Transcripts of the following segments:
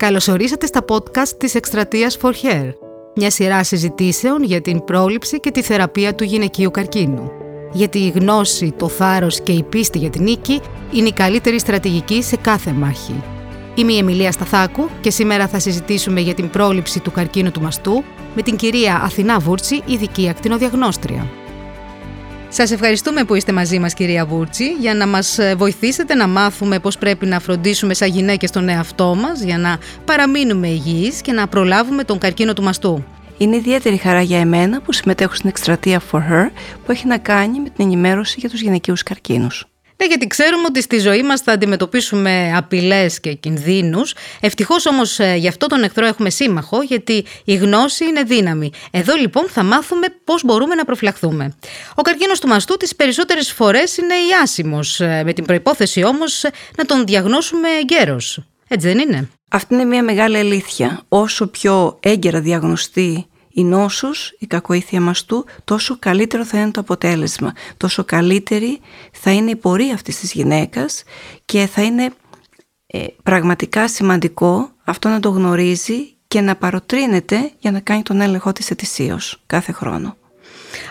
Καλωσορίσατε στα podcast της εκστρατείας For Hair, μια σειρά συζητήσεων για την πρόληψη και τη θεραπεία του γυναικείου καρκίνου. Γιατί η γνώση, το θάρρος και η πίστη για την νίκη είναι η καλύτερη στρατηγική σε κάθε μάχη. Είμαι η Εμιλία Σταθάκου και σήμερα θα συζητήσουμε για την πρόληψη του καρκίνου του μαστού με την κυρία Αθηνά Βούρτσι, ειδική ακτινοδιαγνώστρια. Σας ευχαριστούμε που είστε μαζί μας κυρία Βούρτσι για να μας ε, βοηθήσετε να μάθουμε πώς πρέπει να φροντίσουμε σαν γυναίκες τον εαυτό μας για να παραμείνουμε υγιείς και να προλάβουμε τον καρκίνο του μαστού. Είναι ιδιαίτερη χαρά για εμένα που συμμετέχω στην εκστρατεία For Her που έχει να κάνει με την ενημέρωση για τους γυναικείους καρκίνους. Ναι, γιατί ξέρουμε ότι στη ζωή μας θα αντιμετωπίσουμε απειλές και κινδύνους. Ευτυχώς όμως ε, γι' αυτό τον εχθρό έχουμε σύμμαχο, γιατί η γνώση είναι δύναμη. Εδώ λοιπόν θα μάθουμε πώς μπορούμε να προφυλαχθούμε. Ο καρκίνος του μαστού τις περισσότερες φορές είναι ιάσιμος, ε, με την προϋπόθεση όμως να τον διαγνώσουμε εγκαίρως. Έτσι δεν είναι; Αυτή είναι μια μεγάλη αλήθεια. Όσο πιο έγκαιρα διαγνωστεί η νόσος, η κακοήθεια μας του, τόσο καλύτερο θα είναι το αποτέλεσμα. Τόσο καλύτερη θα είναι η πορεία αυτής της γυναίκας και θα είναι ε, πραγματικά σημαντικό αυτό να το γνωρίζει και να παροτρύνεται για να κάνει τον έλεγχό της ετησίως κάθε χρόνο.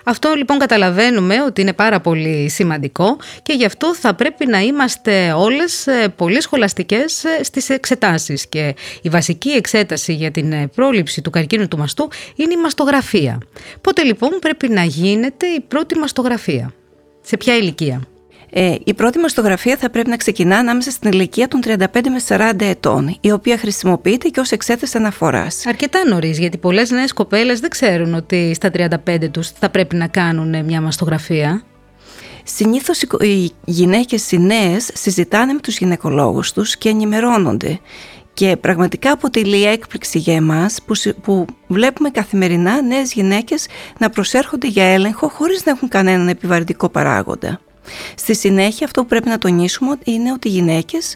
Αυτό λοιπόν καταλαβαίνουμε ότι είναι πάρα πολύ σημαντικό και γι' αυτό θα πρέπει να είμαστε όλες ε, πολύ σχολαστικές ε, στις εξετάσεις και η βασική εξέταση για την ε, πρόληψη του καρκίνου του μαστού είναι η μαστογραφία. Πότε λοιπόν πρέπει να γίνεται η πρώτη μαστογραφία, σε ποια ηλικία; Ε, η πρώτη μαστογραφία θα πρέπει να ξεκινά ανάμεσα στην ηλικία των 35 με 40 ετών, η οποία χρησιμοποιείται και ως εξέταση αναφοράς. Αρκετά νωρίς, γιατί πολλές νέες κοπέλες δεν ξέρουν ότι στα 35 τους θα πρέπει να κάνουν μια μαστογραφία. Συνήθως οι γυναίκες οι νέες συζητάνε με τους γυναικολόγους τους και ενημερώνονται. Και πραγματικά αποτελεί έκπληξη για εμάς που, που βλέπουμε καθημερινά νέες γυναίκες να προσέρχονται για έλεγχο χωρίς να έχουν κανέναν επιβαρυντικό παράγοντα. Στη συνέχεια αυτό που πρέπει να τονίσουμε είναι ότι οι γυναίκες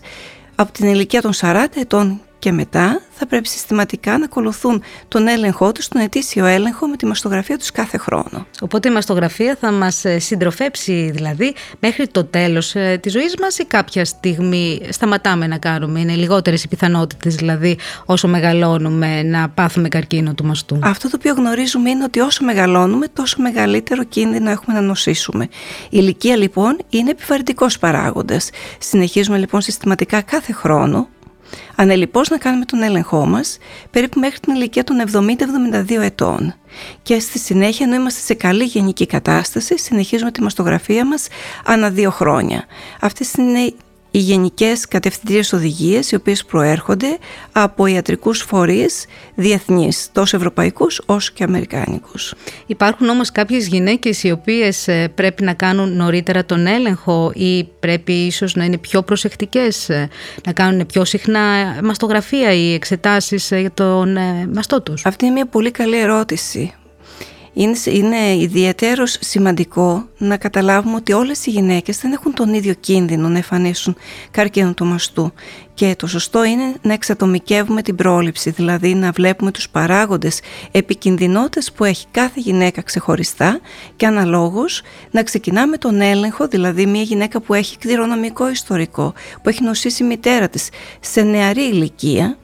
από την ηλικία των 40 ετών και μετά θα πρέπει συστηματικά να ακολουθούν τον έλεγχό τους, τον ετήσιο έλεγχο με τη μαστογραφία τους κάθε χρόνο. Οπότε η μαστογραφία θα μας ε, συντροφέψει δηλαδή μέχρι το τέλος ε, της ζωής μας ή κάποια στιγμή σταματάμε να κάνουμε, είναι λιγότερες οι πιθανότητες δηλαδή όσο μεγαλώνουμε να πάθουμε καρκίνο του μαστού; Αυτό το οποίο γνωρίζουμε είναι ότι όσο μεγαλώνουμε τόσο μεγαλύτερο κίνδυνο έχουμε να νοσήσουμε. Η ηλικία λοιπόν είναι επιβαρυντικός παράγοντας. Συνεχίζουμε λοιπόν συστηματικά κάθε χρόνο ανελιπώς να κάνουμε τον έλεγχό μας περίπου μέχρι την ηλικία των 70-72 ετών. Και στη συνέχεια, ενώ είμαστε σε καλή γενική κατάσταση, συνεχίζουμε τη μαστογραφία μας ανά δύο χρόνια. Αυτές είναι οι γενικές κατευθυντήριες οδηγίες οι οποίες προέρχονται από ιατρικούς φορείς διεθνείς, τόσο ευρωπαϊκούς όσο και αμερικάνικους. Υπάρχουν όμως κάποιες γυναίκες οι οποίες ε, πρέπει να κάνουν νωρίτερα τον έλεγχο ή πρέπει ίσως να είναι πιο προσεκτικές, ε, να κάνουν πιο συχνά μαστογραφία ή εξετάσεις ε, για τον μαστό τους; Αυτή είναι μια πολύ καλή ερώτηση είναι, είναι ιδιαίτερος σημαντικό να καταλάβουμε ότι όλες οι γυναίκες δεν έχουν τον ίδιο κίνδυνο να εμφανίσουν καρκίνο του μαστού και το σωστό είναι να εξατομικεύουμε την πρόληψη, δηλαδή να βλέπουμε τους παράγοντες επικινδυνότητες που έχει κάθε γυναίκα ξεχωριστά και αναλόγως να ξεκινάμε τον έλεγχο, δηλαδή μια γυναίκα που έχει κληρονομικό ιστορικό, που έχει νοσήσει η μητέρα της σε νεαρή ηλικία,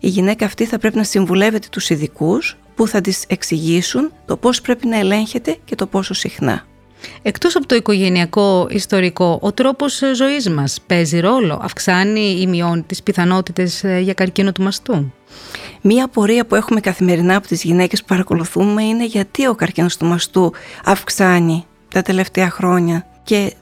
η γυναίκα αυτή θα πρέπει να συμβουλεύεται τους ειδικούς που θα τις εξηγήσουν το πώς πρέπει να ελέγχεται και το πόσο συχνά. Εκτός από το οικογενειακό ιστορικό, ο τρόπος ζωής μας παίζει ρόλο, αυξάνει ή μειώνει τις πιθανότητες ε, για καρκίνο του μαστού; Μία απορία που έχουμε καθημερινά από τις γυναίκες που παρακολουθούμε είναι γιατί ο καρκίνος του μαστού αυξάνει τα τελευταία χρόνια και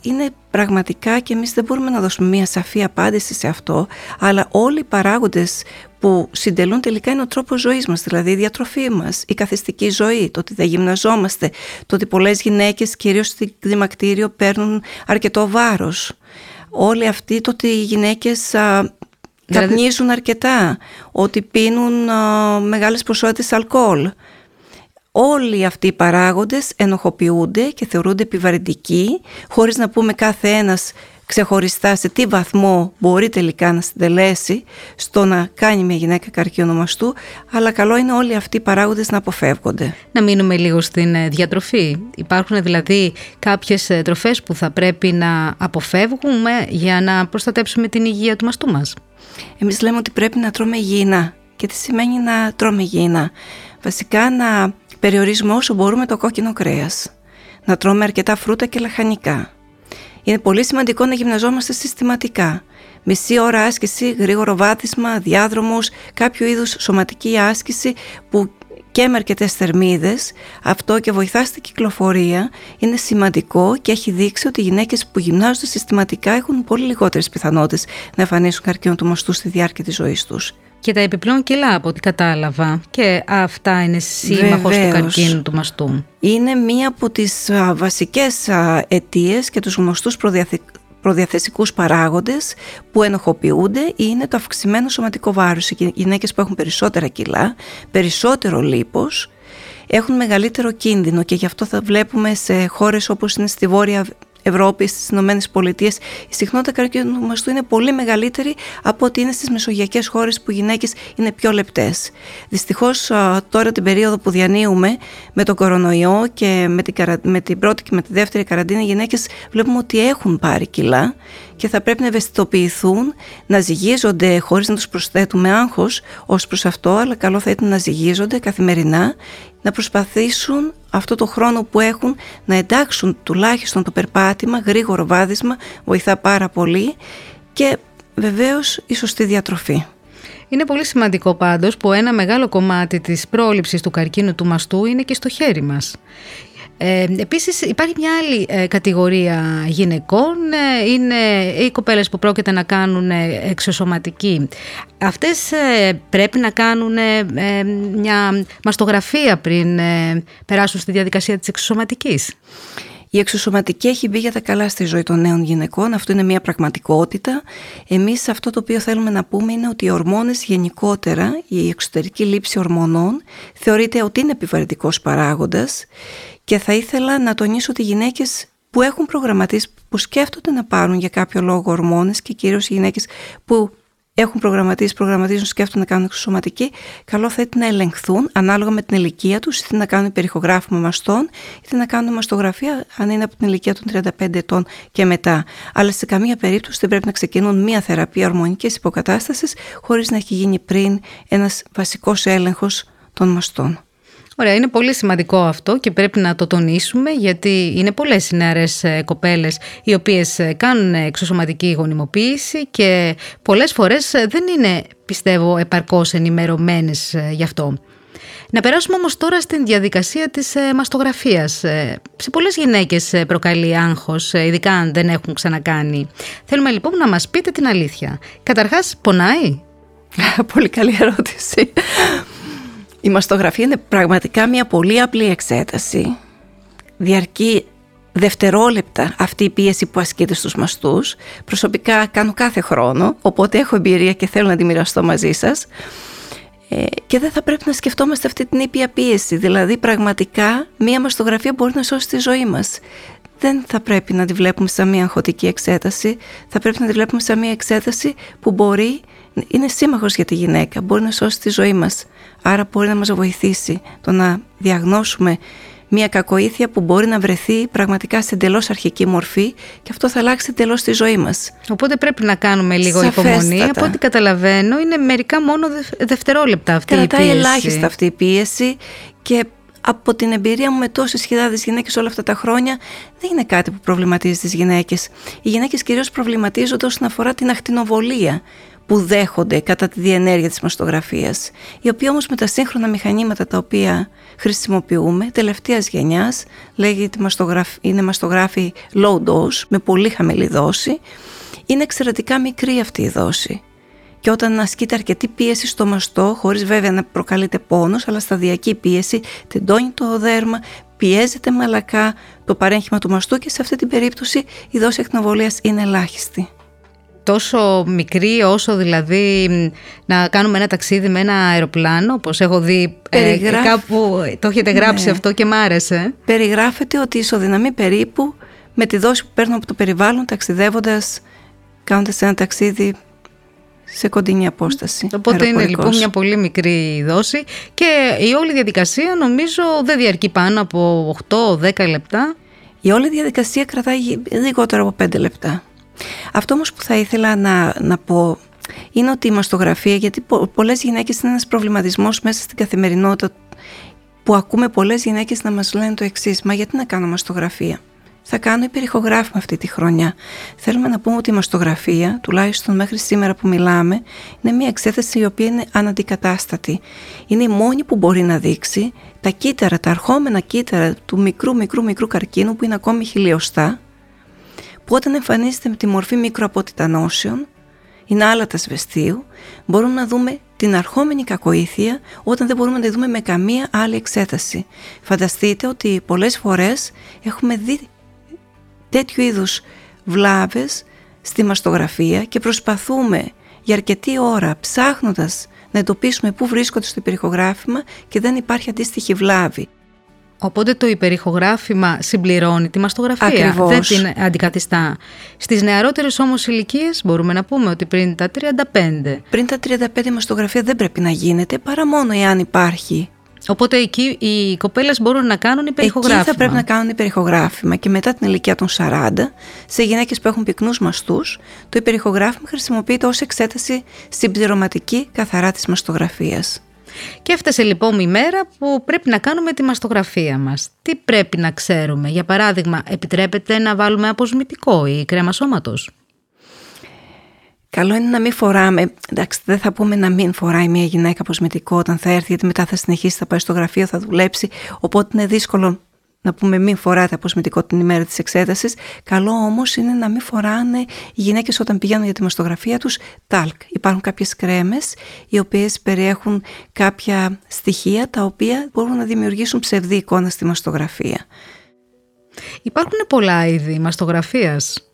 είναι πραγματικά και εμείς δεν μπορούμε να δώσουμε μια σαφή απάντηση σε αυτό αλλά όλοι οι παράγοντες που συντελούν τελικά είναι ο τρόπος ζωής μας, δηλαδή η διατροφή μας, η καθιστική ζωή, το ότι δεν γυμναζόμαστε, το ότι πολλές γυναίκες κυρίως στη δημακτήριο παίρνουν αρκετό βάρος. Όλοι αυτοί το ότι οι γυναίκες α, δηλαδή- καπνίζουν αρκετά, ότι πίνουν α, μεγάλες ποσότητες αλκοόλ. Όλοι αυτοί οι παράγοντες ενοχοποιούνται και θεωρούνται επιβαρυντικοί, χωρίς να πούμε κάθε ένας ξεχωριστά σε τι βαθμό μπορεί τελικά να συντελέσει στο να κάνει μια γυναίκα καρκίνο μαστού, αλλά καλό είναι όλοι αυτοί οι παράγοντες να αποφεύγονται. Να μείνουμε λίγο στην ε, διατροφή. Υπάρχουν δηλαδή κάποιες ε, τροφές που θα πρέπει να αποφεύγουμε για να προστατέψουμε την υγεία του μαστού μας; Εμείς λέμε ότι πρέπει να τρώμε υγιεινά. Και τι σημαίνει να τρώμε υγιεινά; Βασικά να περιορίζουμε όσο μπορούμε το κόκκινο κρέας. Να τρώμε αρκετά φρούτα και λαχανικά. Είναι πολύ σημαντικό να γυμναζόμαστε συστηματικά. Μισή ώρα άσκηση, γρήγορο βάθισμα, διάδρομος, κάποιο είδους σωματική άσκηση που και με αρκετές θερμίδες, αυτό και βοηθά στην κυκλοφορία, είναι σημαντικό και έχει δείξει ότι οι γυναίκες που γυμνάζονται συστηματικά έχουν πολύ λιγότερες πιθανότητες να εμφανίσουν καρκίνο του μαστού στη διάρκεια της ζωής τους. Και τα επιπλέον κιλά από ό,τι κατάλαβα και αυτά είναι σύμμαχος του καρκίνου του μαστού. Είναι μία από τις βασικές αιτίες και τους γνωστούς προδιαθεσικούς παράγοντες που ενοχοποιούνται είναι το αυξημένο σωματικό βάρος. Οι γυναίκες που έχουν περισσότερα κιλά, περισσότερο λίπος, έχουν μεγαλύτερο κίνδυνο και γι' αυτό θα βλέπουμε σε χώρες όπως είναι στη Βόρεια Ευρώπη, στις Ηνωμένες Πολιτείες, η συχνότητα καρκίνου μαστού είναι πολύ μεγαλύτερη από ότι είναι στις μεσογειακές χώρες που οι γυναίκες είναι πιο λεπτές. Δυστυχώς, τώρα την περίοδο που διανύουμε με τον κορονοϊό και με την, με την πρώτη και με τη δεύτερη καραντίνα, οι γυναίκες βλέπουμε ότι έχουν πάρει κιλά και θα πρέπει να ευαισθητοποιηθούν, να ζυγίζονται χωρίς να τους προσθέτουμε άγχος ως προς αυτό, αλλά καλό θα ήταν να ζυγίζονται καθημερινά, να προσπαθήσουν αυτό το χρόνο που έχουν να εντάξουν τουλάχιστον το περπάτημα, γρήγορο βάδισμα, βοηθά πάρα πολύ και βεβαίως η σωστή διατροφή. Είναι πολύ σημαντικό πάντως που ένα μεγάλο κομμάτι της πρόληψης του καρκίνου του μαστού είναι και στο χέρι μας. Ε, επίσης υπάρχει μια άλλη ε, κατηγορία γυναικών, ε, είναι οι κοπέλες που πρόκειται να κάνουν ε, εξωσωματική. Αυτές πρέπει να κάνουν μια μαστογραφία πριν περάσουν στη διαδικασία της εξωσωματικής. Η εξωσωματική έχει μπει για τα καλά στη ζωή των νέων γυναικών. Αυτό είναι μια πραγματικότητα. Εμείς αυτό το οποίο θέλουμε να πούμε είναι ότι οι ορμόνες γενικότερα, η εξωτερική λήψη ορμονών, θεωρείται ότι είναι επιβαρυντικός παράγοντας και θα ήθελα να τονίσω ότι οι γυναίκες που έχουν προγραμματίσει, που σκέφτονται να πάρουν για κάποιο λόγο ορμόνες και κυρίως οι γυναίκες που έχουν προγραμματίσει, προγραμματίζουν, σκέφτονται να κάνουν εξωσωματική, καλό θα ήταν να ελεγχθούν ανάλογα με την ηλικία τους, είτε να κάνουν περιχογράφημα μαστών, είτε να κάνουν μαστογραφία αν είναι από την ηλικία των 35 ετών και μετά. Αλλά σε καμία περίπτωση δεν πρέπει να ξεκινούν μία θεραπεία ορμονικής υποκατάστασης χωρίς να έχει γίνει πριν ένας βασικός έλεγχος των μαστών. Ωραία, είναι πολύ σημαντικό αυτό και πρέπει να το τονίσουμε γιατί είναι πολλές οι νεαρές ε, κοπέλες οι οποίες ε, κάνουν εξωσωματική γονιμοποίηση και πολλές φορές ε, δεν είναι πιστεύω επαρκώς ενημερωμένες γι' αυτό. Να περάσουμε όμως τώρα στην διαδικασία της μαστογραφίας. Σε πολλές γυναίκες προκαλεί άγχος, ειδικά αν δεν έχουν ξανακάνει. Θέλουμε λοιπόν να μας πείτε την αλήθεια. Καταρχάς, πονάει; Πολύ καλή ερώτηση. Η μαστογραφία είναι πραγματικά μια πολύ απλή εξέταση. Διαρκεί δευτερόλεπτα αυτή η πίεση που ασκείται στους μαστούς. Προσωπικά κάνω κάθε χρόνο, οπότε έχω εμπειρία και θέλω να τη μοιραστώ μαζί σας. Ε, και δεν θα πρέπει να σκεφτόμαστε αυτή την ήπια πίεση. Δηλαδή πραγματικά μία μαστογραφία μπορεί να σώσει τη ζωή μας. Δεν θα πρέπει να τη βλέπουμε σαν μία αγχωτική εξέταση. Θα πρέπει να τη βλέπουμε σαν μία εξέταση που μπορεί, είναι σύμμαχος για τη γυναίκα, μπορεί να σώσει τη ζωή μας. Άρα μπορεί να μας βοηθήσει το να διαγνώσουμε μια κακοήθεια που μπορεί να βρεθεί πραγματικά σε εντελώς αρχική μορφή και αυτό θα αλλάξει εντελώς τη ζωή μας. Οπότε πρέπει να κάνουμε λίγο Σαφέστατα. υπομονή. Από ό,τι καταλαβαίνω, είναι μερικά μόνο δευτερόλεπτα αυτή Κρατάει η πίεση. Κρατάει ελάχιστα αυτή η πίεση και από την εμπειρία μου με τόσες χιλιάδες γυναίκες όλα αυτά τα χρόνια, δεν είναι κάτι που προβληματίζει τις γυναίκες. Οι γυναίκες κυρίως προβληματίζονται όσον αφορά την ακτινοβολία που δέχονται κατά τη διενέργεια της μαστογραφίας, η οποία όμως με τα σύγχρονα μηχανήματα τα οποία χρησιμοποιούμε, τελευταίας γενιάς, λέγεται είναι μαστογράφη low dose, με πολύ χαμηλή δόση, είναι εξαιρετικά μικρή αυτή η δόση. Και όταν ασκείται αρκετή πίεση στο μαστό, χωρίς βέβαια να προκαλείται πόνος, αλλά σταδιακή πίεση, τεντώνει το δέρμα, πιέζεται μαλακά το παρέγχημα του μαστού και σε αυτή την περίπτωση η δόση εκνοβολίας είναι ελάχιστη τόσο μικρή όσο δηλαδή να κάνουμε ένα ταξίδι με ένα αεροπλάνο, όπως έχω δει ε, κάπου το έχετε γράψει ναι. αυτό και μ' άρεσε. Περιγράφεται ότι ισοδυναμεί περίπου με τη δόση που παίρνω από το περιβάλλον ταξιδεύοντας κάνοντας ένα ταξίδι σε κοντινή απόσταση. Οπότε είναι λοιπόν μια πολύ μικρή δόση και η όλη διαδικασία νομίζω δεν διαρκεί πάνω από 8-10 λεπτά. Η όλη διαδικασία κρατάει λιγότερο από 5 λεπτά. Αυτό όμως που θα ήθελα να, να πω είναι ότι η μαστογραφία, γιατί πο, πολλές γυναίκες είναι ένας προβληματισμός μέσα στην καθημερινότητα που ακούμε πολλές γυναίκες να μας λένε το εξής, μα γιατί να κάνω μαστογραφία; Θα κάνω υπερηχογράφημα αυτή τη χρονιά. Θέλουμε να πούμε ότι η μαστογραφία, τουλάχιστον μέχρι σήμερα που μιλάμε, είναι μια εξέταση η οποία είναι αναντικατάστατη. Είναι η μόνη που μπορεί να δείξει τα κύτταρα, τα αρχόμενα κύτταρα του μικρού μικρού μικρού καρκίνου που είναι ακόμη χιλιοστά, που όταν εμφανίζεται με τη μορφή μικροαποτιτανώσεων, είναι άλατα σβεστίου, μπορούμε να δούμε την αρχόμενη κακοήθεια όταν δεν μπορούμε να τη δούμε με καμία άλλη εξέταση. Φανταστείτε ότι πολλές φορές έχουμε δει τέτοιου είδους βλάβες στη μαστογραφία και προσπαθούμε για αρκετή ώρα ψάχνοντας να εντοπίσουμε πού βρίσκονται στο υπερηχογράφημα και δεν υπάρχει αντίστοιχη βλάβη. Οπότε το υπερηχογράφημα συμπληρώνει τη μαστογραφία, Ακριβώς. δεν την αντικαθιστά. Στις νεαρότερες όμως ηλικίες μπορούμε να πούμε ότι πριν τα 35. Πριν τα 35 η μαστογραφία δεν πρέπει να γίνεται παρά μόνο εάν υπάρχει Οπότε εκεί οι κοπέλες μπορούν να κάνουν υπερηχογράφημα. Εκεί θα πρέπει να κάνουν υπερηχογράφημα και μετά την ηλικία των 40, σε γυναίκες που έχουν πυκνούς μαστούς, το υπερηχογράφημα χρησιμοποιείται ως εξέταση συμπληρωματική καθαρά της μαστογραφίας. Και έφτασε λοιπόν η μέρα που πρέπει να κάνουμε τη μαστογραφία μας. Τι πρέπει να ξέρουμε; Για παράδειγμα, επιτρέπεται να βάλουμε αποσμητικό ή κρέμα σώματος; Καλό είναι να μην φοράμε. Εντάξει, δεν θα πούμε να μην φοράει μια γυναίκα αποσμητικό όταν θα έρθει, γιατί μετά θα συνεχίσει, θα πάει στο γραφείο, θα δουλέψει. Οπότε είναι δύσκολο να πούμε μην φοράτε αποσμητικό την ημέρα της εξέτασης. Καλό όμως είναι να μην φοράνε οι γυναίκες όταν πηγαίνουν για τη μαστογραφία τους τάλκ. Υπάρχουν κάποιες κρέμες οι οποίες περιέχουν κάποια στοιχεία τα οποία μπορούν να δημιουργήσουν ψευδή εικόνα στη μαστογραφία. Υπάρχουν πολλά είδη μαστογραφίας;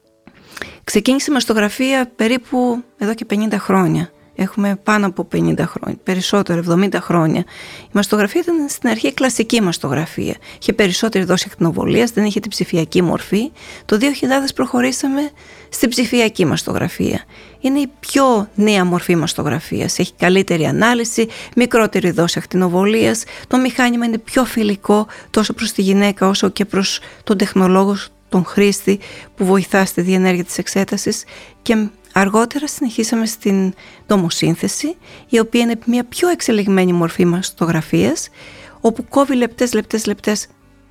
Ξεκίνησε η μαστογραφία περίπου εδώ και 50 χρόνια. Έχουμε πάνω από 50 χρόνια, περισσότερο, 70 χρόνια. Η μαστογραφία ήταν στην αρχή κλασική μαστογραφία. Είχε περισσότερη δόση ακτινοβολίας, δεν είχε την ψηφιακή μορφή. Το 2000 προχωρήσαμε στην ψηφιακή μαστογραφία. Είναι η πιο νέα μορφή μαστογραφίας. Έχει καλύτερη ανάλυση, μικρότερη δόση ακτινοβολίας. Το μηχάνημα είναι πιο φιλικό τόσο προς τη γυναίκα όσο και προς τον τεχνολόγο τον χρήστη που βοηθά στη διενέργεια της εξέτασης και αργότερα συνεχίσαμε στην τομοσύνθεση η οποία είναι μια πιο εξελιγμένη μορφή μαστογραφίας όπου κόβει λεπτές λεπτές λεπτές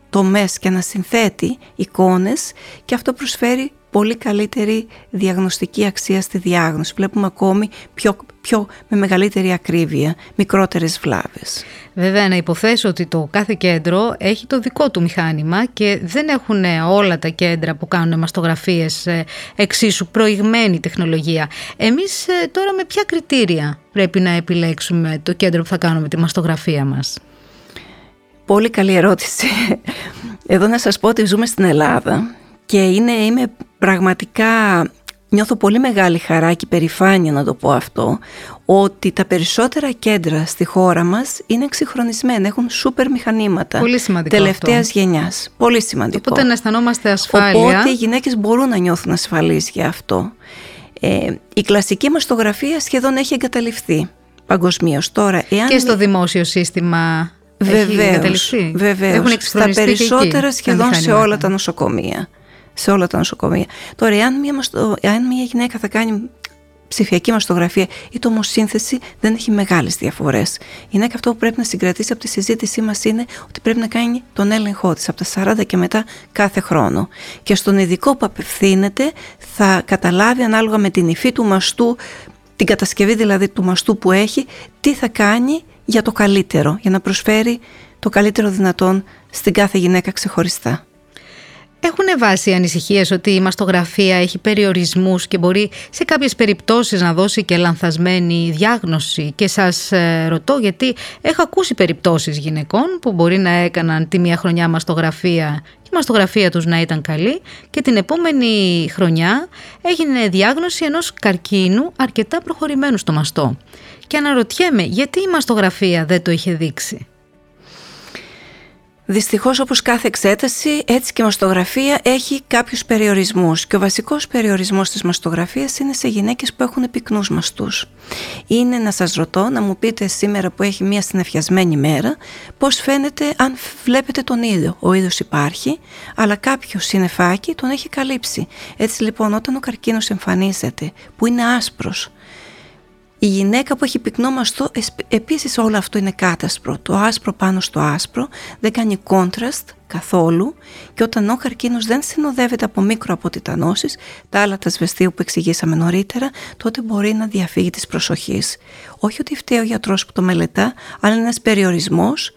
τομές και ανασυνθέτει εικόνες και αυτό προσφέρει πολύ καλύτερη διαγνωστική αξία στη διάγνωση. Βλέπουμε ακόμη πιο, πιο με μεγαλύτερη ακρίβεια, μικρότερες βλάβες. Βέβαια να υποθέσω ότι το κάθε κέντρο έχει το δικό του μηχάνημα και δεν έχουν όλα τα κέντρα που κάνουν μαστογραφίες ε, εξίσου προηγμένη τεχνολογία. Εμείς ε, τώρα με ποια κριτήρια πρέπει να επιλέξουμε το κέντρο που θα κάνουμε τη μαστογραφία μας; Πολύ καλή ερώτηση. Εδώ να σας πω ότι ζούμε στην Ελλάδα και είναι, είμαι πραγματικά νιώθω πολύ μεγάλη χαρά και περηφάνεια να το πω αυτό ότι τα περισσότερα κέντρα στη χώρα μας είναι εξυγχρονισμένα, έχουν σούπερ μηχανήματα Πολύ σημαντικό τελευταίας γενιάς. Πολύ σημαντικό. Οπότε να αισθανόμαστε ασφάλεια. Οπότε οι γυναίκες μπορούν να νιώθουν ασφαλείς για αυτό. Ε, η κλασική μαστογραφία σχεδόν έχει εγκαταλειφθεί παγκοσμίως τώρα. Εάν... Και στο δημόσιο σύστημα Βεβαίως, βεβαίως. Στα περισσότερα σχεδόν σε όλα τα νοσοκομεία σε όλα τα νοσοκομεία. Τώρα, εάν μια, εάν μια γυναίκα θα κάνει ψηφιακή μαστογραφία ή τομοσύνθεση δεν έχει μεγάλες διαφορές. Η γυναίκα αυτό που πρέπει να συγκρατήσει από τη συζήτησή μας είναι ότι πρέπει να κάνει τον έλεγχό της από τα 40 και μετά κάθε χρόνο. Και στον ειδικό που απευθύνεται θα καταλάβει ανάλογα με την υφή του μαστού, την κατασκευή δηλαδή του μαστού που έχει, τι θα κάνει για το καλύτερο, για να προσφέρει το καλύτερο δυνατόν στην κάθε γυναίκα ξεχωριστά. Έχουν βάσει ανησυχίες ότι η μαστογραφία έχει περιορισμούς και μπορεί σε κάποιες περιπτώσεις να δώσει και λανθασμένη διάγνωση; Και σας ε, ρωτώ γιατί έχω ακούσει περιπτώσεις γυναικών που μπορεί να έκαναν τη μία χρονιά μαστογραφία και η μαστογραφία τους να ήταν καλή και την επόμενη χρονιά έγινε διάγνωση ενός καρκίνου αρκετά προχωρημένου στο μαστό. Και αναρωτιέμαι γιατί η μαστογραφία δεν το είχε δείξει; Δυστυχώς όπως κάθε εξέταση, έτσι και η μαστογραφία έχει κάποιους περιορισμούς και ο βασικός περιορισμός της μαστογραφίας είναι σε γυναίκες που έχουν πυκνούς μαστούς. Είναι να σας ρωτώ να μου πείτε σήμερα που έχει μια συνεφιασμένη μέρα πώς φαίνεται αν βλέπετε τον ήλιο. Ο ήλιος υπάρχει αλλά κάποιο συνεφάκι τον έχει καλύψει. Έτσι λοιπόν όταν ο καρκίνος εμφανίζεται που είναι άσπρος η γυναίκα που έχει πυκνό μαστό, επίσης όλο αυτό είναι κάτασπρο. Το άσπρο πάνω στο άσπρο δεν κάνει contrast καθόλου και όταν ο καρκίνος δεν συνοδεύεται από μικροαποτιτανώσεις, τα άλλα τα σβεστίου που εξηγήσαμε νωρίτερα, τότε μπορεί να διαφύγει της προσοχής. Όχι ότι φταίει ο γιατρός που το μελετά, αλλά είναι ένας περιορισμός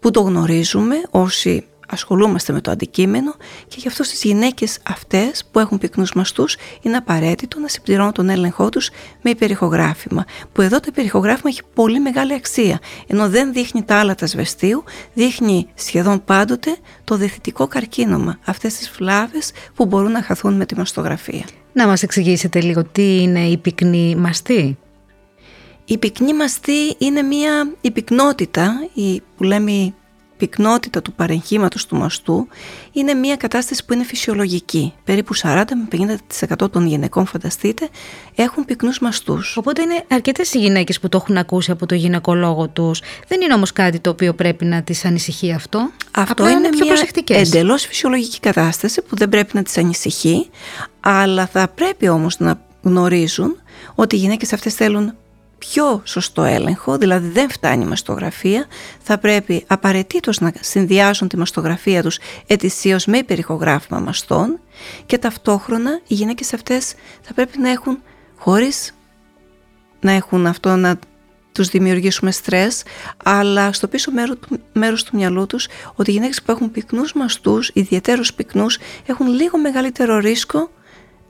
που το γνωρίζουμε όσοι ασχολούμαστε με το αντικείμενο και γι' αυτό στις γυναίκες αυτές που έχουν πυκνούς μαστούς είναι απαραίτητο να συμπληρώνουν τον έλεγχό τους με υπερηχογράφημα που εδώ το υπερηχογράφημα έχει πολύ μεγάλη αξία ενώ δεν δείχνει τα άλλα τα σβεστίου δείχνει σχεδόν πάντοτε το δεθυτικό καρκίνωμα αυτές τις φλάβες που μπορούν να χαθούν με τη μαστογραφία. Να μας εξηγήσετε λίγο τι είναι η πυκνή μαστή. Η πυκνή μαστή είναι μια η πυκνότητα, η, που λέμε πυκνότητα του παρεγχήματος του μαστού είναι μια κατάσταση που είναι φυσιολογική. Περίπου 40 με 50% των γυναικών, φανταστείτε, έχουν πυκνούς μαστούς. Οπότε είναι αρκετές οι γυναίκες που το έχουν ακούσει από το γυναικολόγο τους. Δεν είναι όμως κάτι το οποίο πρέπει να τις ανησυχεί αυτό. Αυτό είναι, είναι μια εντελώς φυσιολογική κατάσταση που δεν πρέπει να τις ανησυχεί, αλλά θα πρέπει όμως να γνωρίζουν ότι οι γυναίκες αυτές θέλουν πιο σωστό έλεγχο, δηλαδή δεν φτάνει η μαστογραφία, θα πρέπει απαραίτητος να συνδυάσουν τη μαστογραφία τους ετησίως με υπερηχογράφημα μαστών και ταυτόχρονα οι γυναίκες αυτές θα πρέπει να έχουν, χωρίς να έχουν αυτό να τους δημιουργήσουμε στρες, αλλά στο πίσω μέρος, μέρος του μυαλού τους ότι οι γυναίκες που έχουν πυκνούς μαστούς, ιδιαίτερους πυκνούς, έχουν λίγο μεγαλύτερο ρίσκο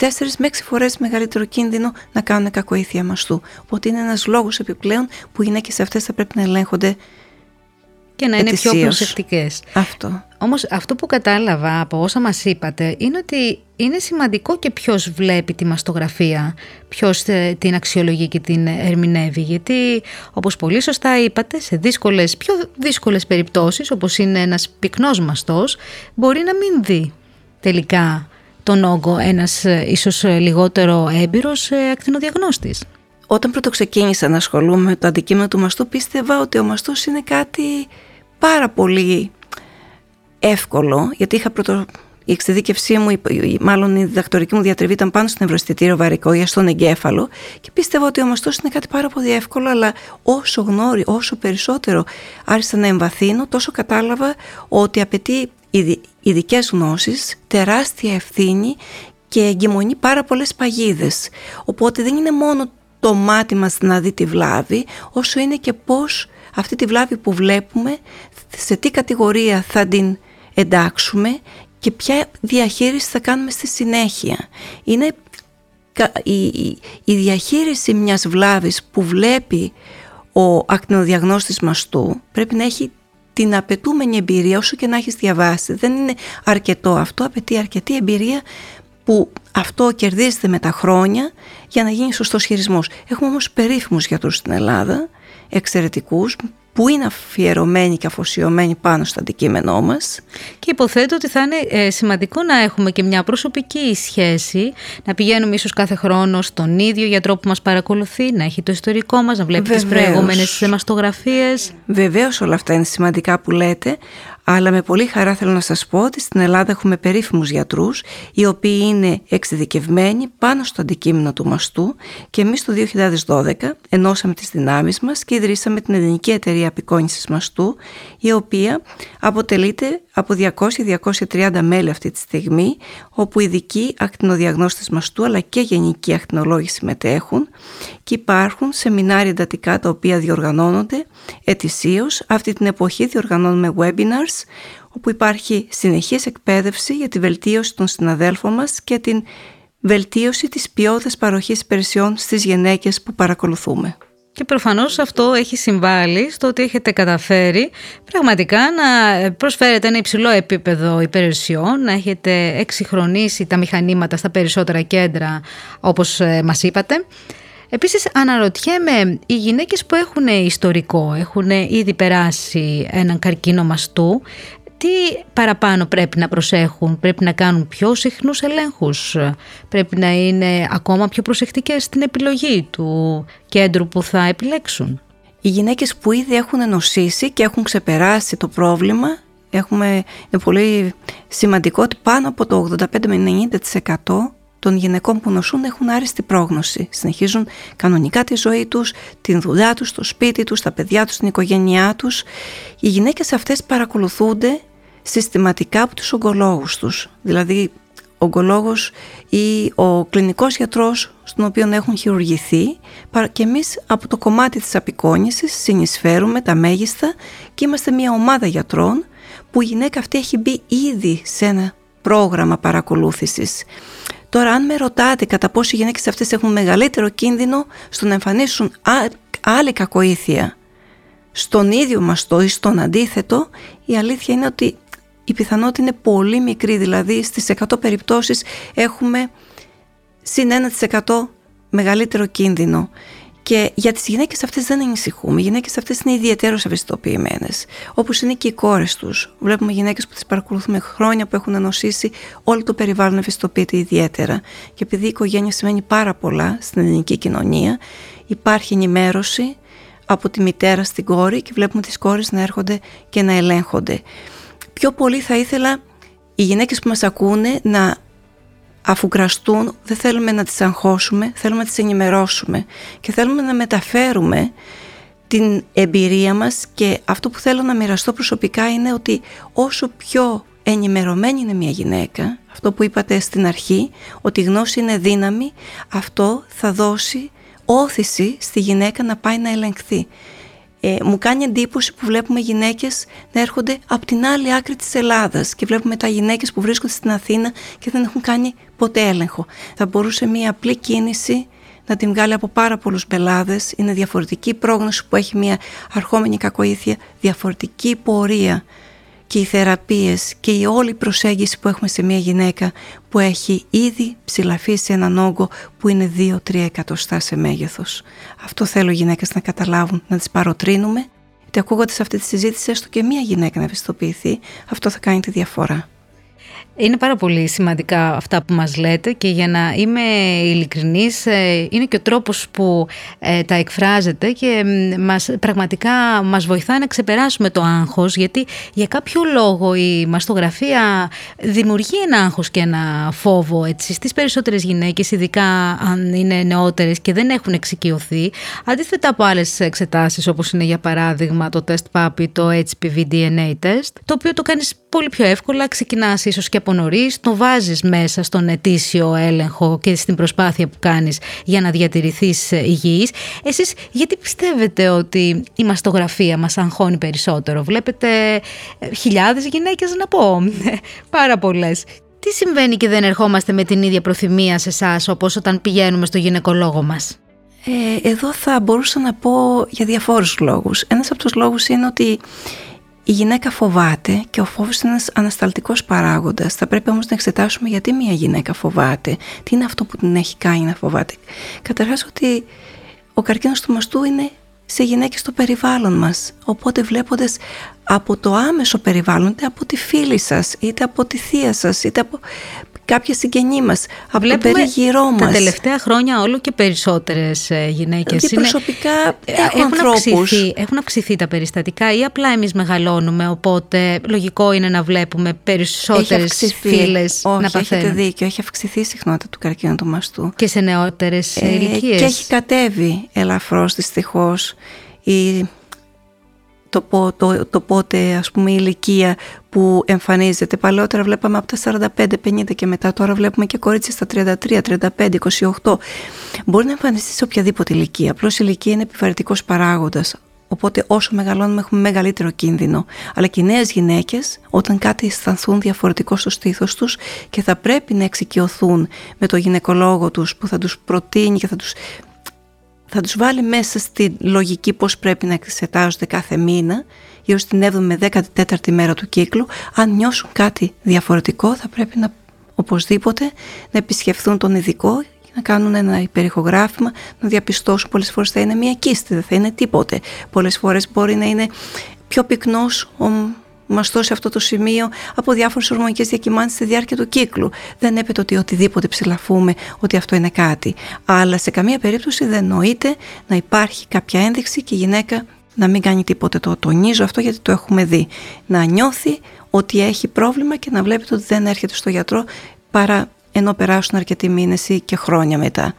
Τέσσερις με έξι φορές μεγαλύτερο κίνδυνο να κάνουν κακοήθεια μαστού. Οπότε είναι ένας λόγος επιπλέον που οι γυναίκες αυτές θα πρέπει να ελέγχονται και να είναι πιο προσεκτικές. Αυτό. Όμως αυτό που κατάλαβα από όσα μας είπατε είναι ότι είναι σημαντικό και ποιος βλέπει τη μαστογραφία, ποιος ε, την αξιολογεί και την ερμηνεύει. Γιατί όπως πολύ σωστά είπατε, σε δύσκολες, πιο δύσκολες περιπτώσεις, όπως είναι ένας πυκνός μαστός, μπορεί να μην δει τελικά τον όγκο ένας ε, ίσως ε, λιγότερο έμπειρος ε, ακτινοδιαγνώστης. Όταν πρώτο ξεκίνησα να ασχολούμαι με το αντικείμενο του μαστού πίστευα ότι ο μαστός είναι κάτι πάρα πολύ εύκολο γιατί είχα πρωτο... η εξειδίκευσή μου, μάλλον η διδακτορική μου διατριβή ήταν πάνω στο νευροαισθητήριο βαρικό ή στον εγκέφαλο και πίστευα ότι ο μαστός είναι κάτι πάρα πολύ εύκολο αλλά όσο γνώρι, όσο περισσότερο άρχισα να εμβαθύνω τόσο κατάλαβα ότι απαιτεί ειδικέ γνώσεις, τεράστια ευθύνη και εγκυμονεί πάρα πολλές παγίδες. Οπότε δεν είναι μόνο το μάτι μας να δει τη βλάβη, όσο είναι και πώς αυτή τη βλάβη που βλέπουμε, σε τι κατηγορία θα την εντάξουμε και ποια διαχείριση θα κάνουμε στη συνέχεια. Είναι η, η διαχείριση μιας βλάβης που βλέπει ο ακτινοδιαγνώστης μαστού πρέπει να έχει την απαιτούμενη εμπειρία όσο και να έχεις διαβάσει. Δεν είναι αρκετό αυτό, απαιτεί αρκετή εμπειρία που αυτό κερδίζεται με τα χρόνια για να γίνει σωστός χειρισμός. Έχουμε όμως περίφημους γιατρούς στην Ελλάδα, εξαιρετικούς, που είναι αφιερωμένοι και αφοσιωμένοι πάνω στο αντικείμενό μας. Και υποθέτω ότι θα είναι ε, σημαντικό να έχουμε και μια προσωπική σχέση, να πηγαίνουμε ίσως κάθε χρόνο στον ίδιο γιατρό που μας παρακολουθεί, να έχει το ιστορικό μας, να βλέπει Βεβαίως. τις προηγούμενες μαστογραφίες. Βεβαίως όλα αυτά είναι σημαντικά που λέτε, αλλά με πολύ χαρά θέλω να σας πω ότι στην Ελλάδα έχουμε περίφημους γιατρούς οι οποίοι είναι εξειδικευμένοι πάνω στο αντικείμενο του μαστού και εμείς το 2012 ενώσαμε τις δυνάμεις μας και ιδρύσαμε την Ελληνική Εταιρεία Απεικόνησης Μαστού η οποία αποτελείται από 200-230 μέλη αυτή τη στιγμή όπου ειδικοί ακτινοδιαγνώστες μαστού αλλά και γενικοί ακτινολόγοι συμμετέχουν και υπάρχουν σεμινάρια εντατικά τα οποία διοργανώνονται ετησίως. Αυτή την εποχή διοργανώνουμε webinars όπου υπάρχει συνεχής εκπαίδευση για τη βελτίωση των συναδέλφων μας και την βελτίωση της ποιότητας παροχής υπηρεσιών στις γυναίκες που παρακολουθούμε. Και προφανώς αυτό έχει συμβάλει στο ότι έχετε καταφέρει πραγματικά να προσφέρετε ένα υψηλό επίπεδο υπηρεσιών, να έχετε εξυγχρονίσει τα μηχανήματα στα περισσότερα κέντρα όπως ε, μας είπατε. Επίσης αναρωτιέμαι, οι γυναίκες που έχουν ιστορικό, έχουν ήδη περάσει έναν καρκίνο μαστού, τι παραπάνω πρέπει να προσέχουν, πρέπει να κάνουν πιο συχνούς ελέγχους, πρέπει να είναι ακόμα πιο προσεκτικές στην επιλογή του κέντρου που θα επιλέξουν; Οι γυναίκες που ήδη έχουν νοσήσει και έχουν ξεπεράσει το πρόβλημα, έχουμε, είναι πολύ σημαντικό ότι πάνω από το 85 με 90% των γυναικών που νοσούν έχουν άριστη πρόγνωση. Συνεχίζουν κανονικά τη ζωή τους, την δουλειά τους, το σπίτι τους, τα παιδιά τους, την οικογένειά τους. Οι γυναίκες αυτές παρακολουθούνται συστηματικά από τους ογκολόγους τους. Δηλαδή ο ογκολόγος ή ο κλινικός γιατρός στον οποίο έχουν χειρουργηθεί και εμείς από το κομμάτι της απεικόνησης συνεισφέρουμε τα μέγιστα και είμαστε μια ομάδα γιατρών που η γυναίκα αυτή έχει μπει ήδη σε ένα πρόγραμμα παρακολούθησης. Τώρα αν με ρωτάτε κατά πόσο οι γυναίκες αυτές έχουν μεγαλύτερο κίνδυνο στο να εμφανίσουν άλλη κακοήθεια στον ίδιο μαστό ή στον αντίθετο, η αλήθεια είναι ότι η πιθανότητα είναι πολύ μικρή, δηλαδή στις 100 περιπτώσεις έχουμε συν 1% μεγαλύτερο κίνδυνο. Και για τις γυναίκες αυτές δεν ανησυχούμε. Οι γυναίκες αυτές είναι ιδιαίτερως ευαισθητοποιημένες. Όπως είναι και οι κόρες τους. Βλέπουμε γυναίκες που τις παρακολουθούμε χρόνια που έχουν νοσήσει, όλο το περιβάλλον ευαισθητοποιείται ιδιαίτερα. Και επειδή η οικογένεια σημαίνει πάρα πολλά στην ελληνική κοινωνία, υπάρχει ενημέρωση από τη μητέρα στην κόρη και βλέπουμε τις κόρες να έρχονται και να ελέγχονται. Πιο πολύ θα ήθελα οι γυναίκες που μας ακούνε να αφού κραστούν δεν θέλουμε να τις αγχώσουμε, θέλουμε να τις ενημερώσουμε και θέλουμε να μεταφέρουμε την εμπειρία μας και αυτό που θέλω να μοιραστώ προσωπικά είναι ότι όσο πιο ενημερωμένη είναι μια γυναίκα, αυτό που είπατε στην αρχή, ότι η γνώση είναι δύναμη, αυτό θα δώσει όθηση στη γυναίκα να πάει να ελεγχθεί. Ε, μου κάνει εντύπωση που βλέπουμε γυναίκες να έρχονται από την άλλη άκρη της Ελλάδας και βλέπουμε τα γυναίκες που βρίσκονται στην Αθήνα και δεν έχουν κάνει ποτέ έλεγχο. Θα μπορούσε μια απλή κίνηση να την βγάλει από πάρα πολλούς πελάδες. Είναι διαφορετική πρόγνωση που έχει μια αρχόμενη κακοήθεια, διαφορετική πορεία και οι θεραπείες και η όλη προσέγγιση που έχουμε σε μια γυναίκα που έχει ήδη ψηλαφίσει έναν όγκο που είναι 2-3 εκατοστά σε μέγεθος. Αυτό θέλω οι γυναίκες να καταλάβουν, να τις παροτρύνουμε, γιατί ακούγοντας αυτή τη συζήτηση έστω και μια γυναίκα να ευαισθητοποιηθεί, αυτό θα κάνει τη διαφορά. Είναι πάρα πολύ σημαντικά αυτά που μας λέτε και για να είμαι ειλικρινής ε, είναι και ο τρόπος που ε, τα εκφράζετε και μας, πραγματικά μας βοηθάει να ξεπεράσουμε το άγχος γιατί για κάποιο λόγο η μαστογραφία δημιουργεί ένα άγχος και ένα φόβο έτσι, στις περισσότερες γυναίκες ειδικά αν είναι νεότερες και δεν έχουν εξοικειωθεί. Αντίθετα από άλλες εξετάσεις όπως είναι για παράδειγμα το τεστ PAPI, το HPV DNA test το οποίο το κάνεις πολύ πιο εύκολα, ξεκινάς ίσως και από νωρί, το βάζεις μέσα στον ετήσιο έλεγχο και στην προσπάθεια που κάνεις για να διατηρηθείς υγιής. Εσείς γιατί πιστεύετε ότι η μαστογραφία μας αγχώνει περισσότερο; Βλέπετε ε, χιλιάδες γυναίκες να πω, πάρα πολλές. Τι συμβαίνει και δεν ερχόμαστε με την ίδια προθυμία σε εσάς όπως όταν πηγαίνουμε στο γυναικολόγο μας; Ε, εδώ θα μπορούσα να πω για διαφόρους λόγους. Ένας από τους λόγους είναι ότι η γυναίκα φοβάται και ο φόβος είναι ένας ανασταλτικός παράγοντας. Θα πρέπει όμως να εξετάσουμε γιατί μια γυναίκα φοβάται. Τι είναι αυτό που την έχει κάνει να φοβάται. Καταρχάς ότι ο καρκίνος του μαστού είναι σε γυναίκες στο περιβάλλον μας. Οπότε βλέποντας από το άμεσο περιβάλλον, είτε από τη φίλη σας, είτε από τη θεία σας, είτε από κάποια συγγενή μας, από το περίγυρό μας. Τα τελευταία χρόνια όλο και περισσότερες γυναίκες. Και προσωπικά ε, έχουν, αυξηθεί, έχουν αυξηθεί τα περιστατικά ή απλά εμείς μεγαλώνουμε. Οπότε λογικό είναι να βλέπουμε περισσότερες φίλες να παθαίνουν. Έχετε δίκιο, έχει αυξηθεί η συχνότητα του καρκίνου του μαστού. Και σε νεότερες ε, ηλικίες. Και έχει κατέβει ελαφρώς δυστυχώς η το, το, το πότε ας πούμε η ηλικία που εμφανίζεται. Παλαιότερα βλέπαμε από τα 45-50 και μετά τώρα βλέπουμε και κορίτσια στα 33, 35, 28. Μπορεί να εμφανιστείς σε οποιαδήποτε ηλικία. Απλώς η ηλικία είναι επιβαρυτικός παράγοντας. Οπότε όσο μεγαλώνουμε έχουμε μεγαλύτερο κίνδυνο. Αλλά και οι νέες γυναίκες όταν κάτι αισθανθούν διαφορετικό στο στήθος τους και θα πρέπει να εξοικειωθούν με το γυναικολόγο τους που θα τους προτείνει και θα τους θα τους βάλει μέσα στη λογική πώς πρέπει να εξετάζονται κάθε μήνα γύρω στην 7η με 14η μέρα του κύκλου αν νιώσουν κάτι διαφορετικό θα πρέπει να οπωσδήποτε να επισκεφθούν τον ειδικό να κάνουν ένα υπερηχογράφημα, να διαπιστώσουν πολλές φορές θα είναι μια κίστη, δεν θα είναι τίποτε. Πολλές φορές μπορεί να είναι πιο πυκνός ο μαστό σε αυτό το σημείο από διάφορες ορμονικές διακυμάνσεις στη διάρκεια του κύκλου. Δεν έπεται ότι οτιδήποτε ψηλαφούμε ότι αυτό είναι κάτι. Αλλά σε καμία περίπτωση δεν νοείται να υπάρχει κάποια ένδειξη και η γυναίκα να μην κάνει τίποτε. Το τονίζω αυτό γιατί το έχουμε δει. Να νιώθει ότι έχει πρόβλημα και να βλέπετε ότι δεν έρχεται στο γιατρό παρά ενώ περάσουν αρκετοί μήνες ή και χρόνια μετά.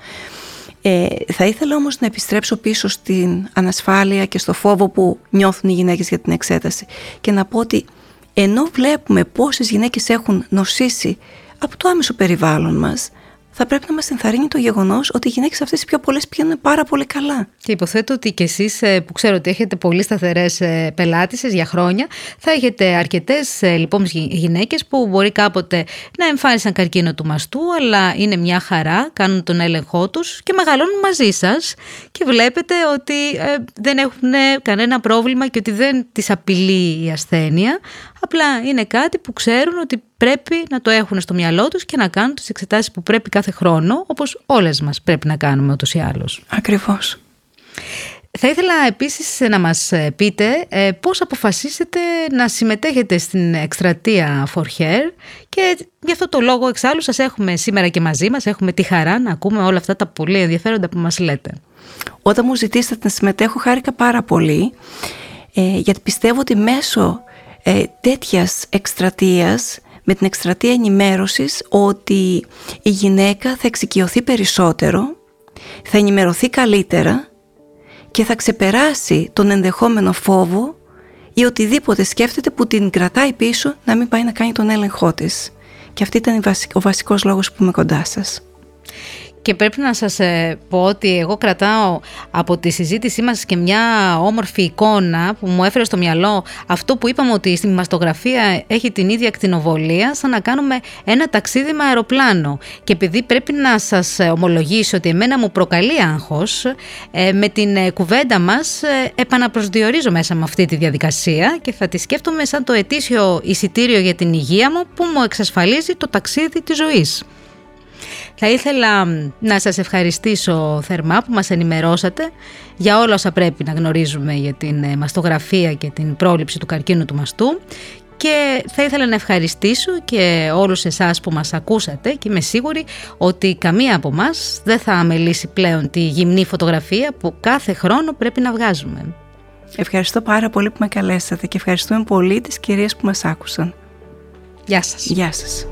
Ε, θα ήθελα όμως να επιστρέψω πίσω στην ανασφάλεια και στο φόβο που νιώθουν οι γυναίκες για την εξέταση και να πω ότι ενώ βλέπουμε πόσες γυναίκες έχουν νοσήσει από το άμεσο περιβάλλον μας θα πρέπει να μας ενθαρρύνει το γεγονός ότι οι γυναίκες αυτές οι πιο πολλές πηγαίνουν πάρα πολύ καλά. Και υποθέτω ότι κι εσείς, ε, που ξέρω ότι έχετε πολύ σταθερές ε, πελάτησες για χρόνια, θα έχετε αρκετές λοιπόν γυναίκες που μπορεί κάποτε να εμφάνισαν καρκίνο του μαστού, αλλά είναι μια χαρά, κάνουν τον έλεγχό τους και μεγαλώνουν μαζί σας και βλέπετε ότι δεν έχουν κανένα πρόβλημα και ότι δεν τις απειλεί η ασθένεια. Απλά είναι κάτι που ξέρουν ότι πρέπει να το έχουν στο μυαλό τους και να κάνουν τις εξετάσεις που πρέπει κάθε χρόνο, όπως όλες μας πρέπει να κάνουμε ούτως ή άλλως. Ακριβώς. Θα ήθελα επίσης να μας πείτε ε, πώς αποφασίσετε να συμμετέχετε στην εκστρατεία For Hair και γι' αυτό το λόγο εξάλλου σας έχουμε σήμερα και μαζί μας, έχουμε τη χαρά να ακούμε όλα αυτά τα πολύ ενδιαφέροντα που μας λέτε. Όταν μου ζητήσατε να συμμετέχω χάρηκα πάρα πολύ ε, γιατί πιστεύω ότι μέσω ε, τέτοιας εκστρατείας με την εκστρατεία ενημέρωσης ότι η γυναίκα θα εξοικειωθεί περισσότερο, θα ενημερωθεί καλύτερα και θα ξεπεράσει τον ενδεχόμενο φόβο ή οτιδήποτε σκέφτεται που την κρατάει πίσω να μην πάει να κάνει τον έλεγχό της. Και αυτή ήταν ο βασικός λόγος που είμαι κοντά σας. Και πρέπει να σας ε, πω ότι εγώ κρατάω από τη συζήτησή μας και μια όμορφη εικόνα που μου έφερε στο μυαλό αυτό που είπαμε ότι στη μαστογραφία έχει την ίδια ακτινοβολία σαν να κάνουμε ένα ταξίδι με αεροπλάνο. Και επειδή πρέπει να σας ομολογήσω ότι εμένα μου προκαλεί άγχος, ε, με την ε, κουβέντα μας επαναπροσδιορίζω μέσα με αυτή τη διαδικασία και θα τη σκέφτομαι σαν το ετήσιο εισιτήριο για την υγεία μου που μου εξασφαλίζει το ταξίδι της ζωής. Θα ήθελα να σας ευχαριστήσω θερμά που μας ενημερώσατε για όλα όσα πρέπει να γνωρίζουμε για την ε, μαστογραφία και την πρόληψη του καρκίνου του μαστού και θα ήθελα να ευχαριστήσω και όλους εσάς που μας ακούσατε και είμαι σίγουρη ότι καμία από μας δεν θα αμελήσει πλέον τη γυμνή φωτογραφία που κάθε χρόνο πρέπει να βγάζουμε. Ευχαριστώ πάρα πολύ που με καλέσατε και ευχαριστούμε πολύ τις κυρίες που μας άκουσαν. Γεια σας. Γεια σας.